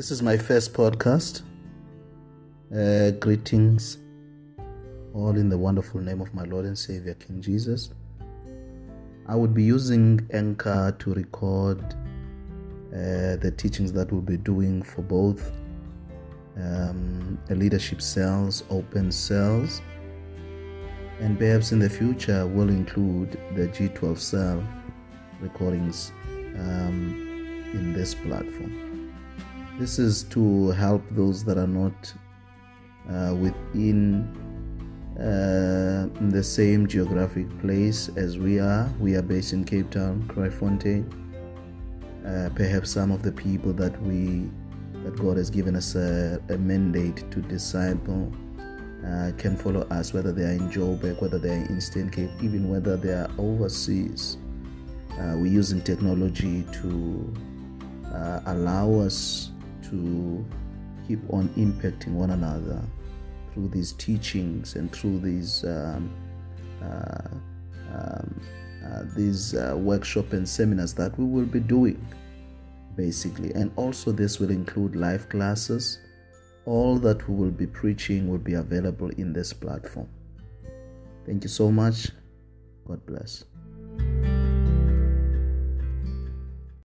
This is my first podcast. Uh, greetings, all in the wonderful name of my Lord and Savior, King Jesus. I would be using Anchor to record uh, the teachings that we'll be doing for both um, leadership cells, open cells, and perhaps in the future will include the G12 cell recordings um, in this platform. This is to help those that are not uh, within uh, the same geographic place as we are. We are based in Cape Town, Kraaifontein. Uh, perhaps some of the people that we that God has given us a, a mandate to disciple uh, can follow us, whether they are in Joburg, whether they are in Eastern Cape, even whether they are overseas. Uh, we're using technology to uh, allow us to keep on impacting one another through these teachings and through these um, uh, um, uh, these uh, workshop and seminars that we will be doing basically. And also this will include live classes. All that we will be preaching will be available in this platform. Thank you so much. God bless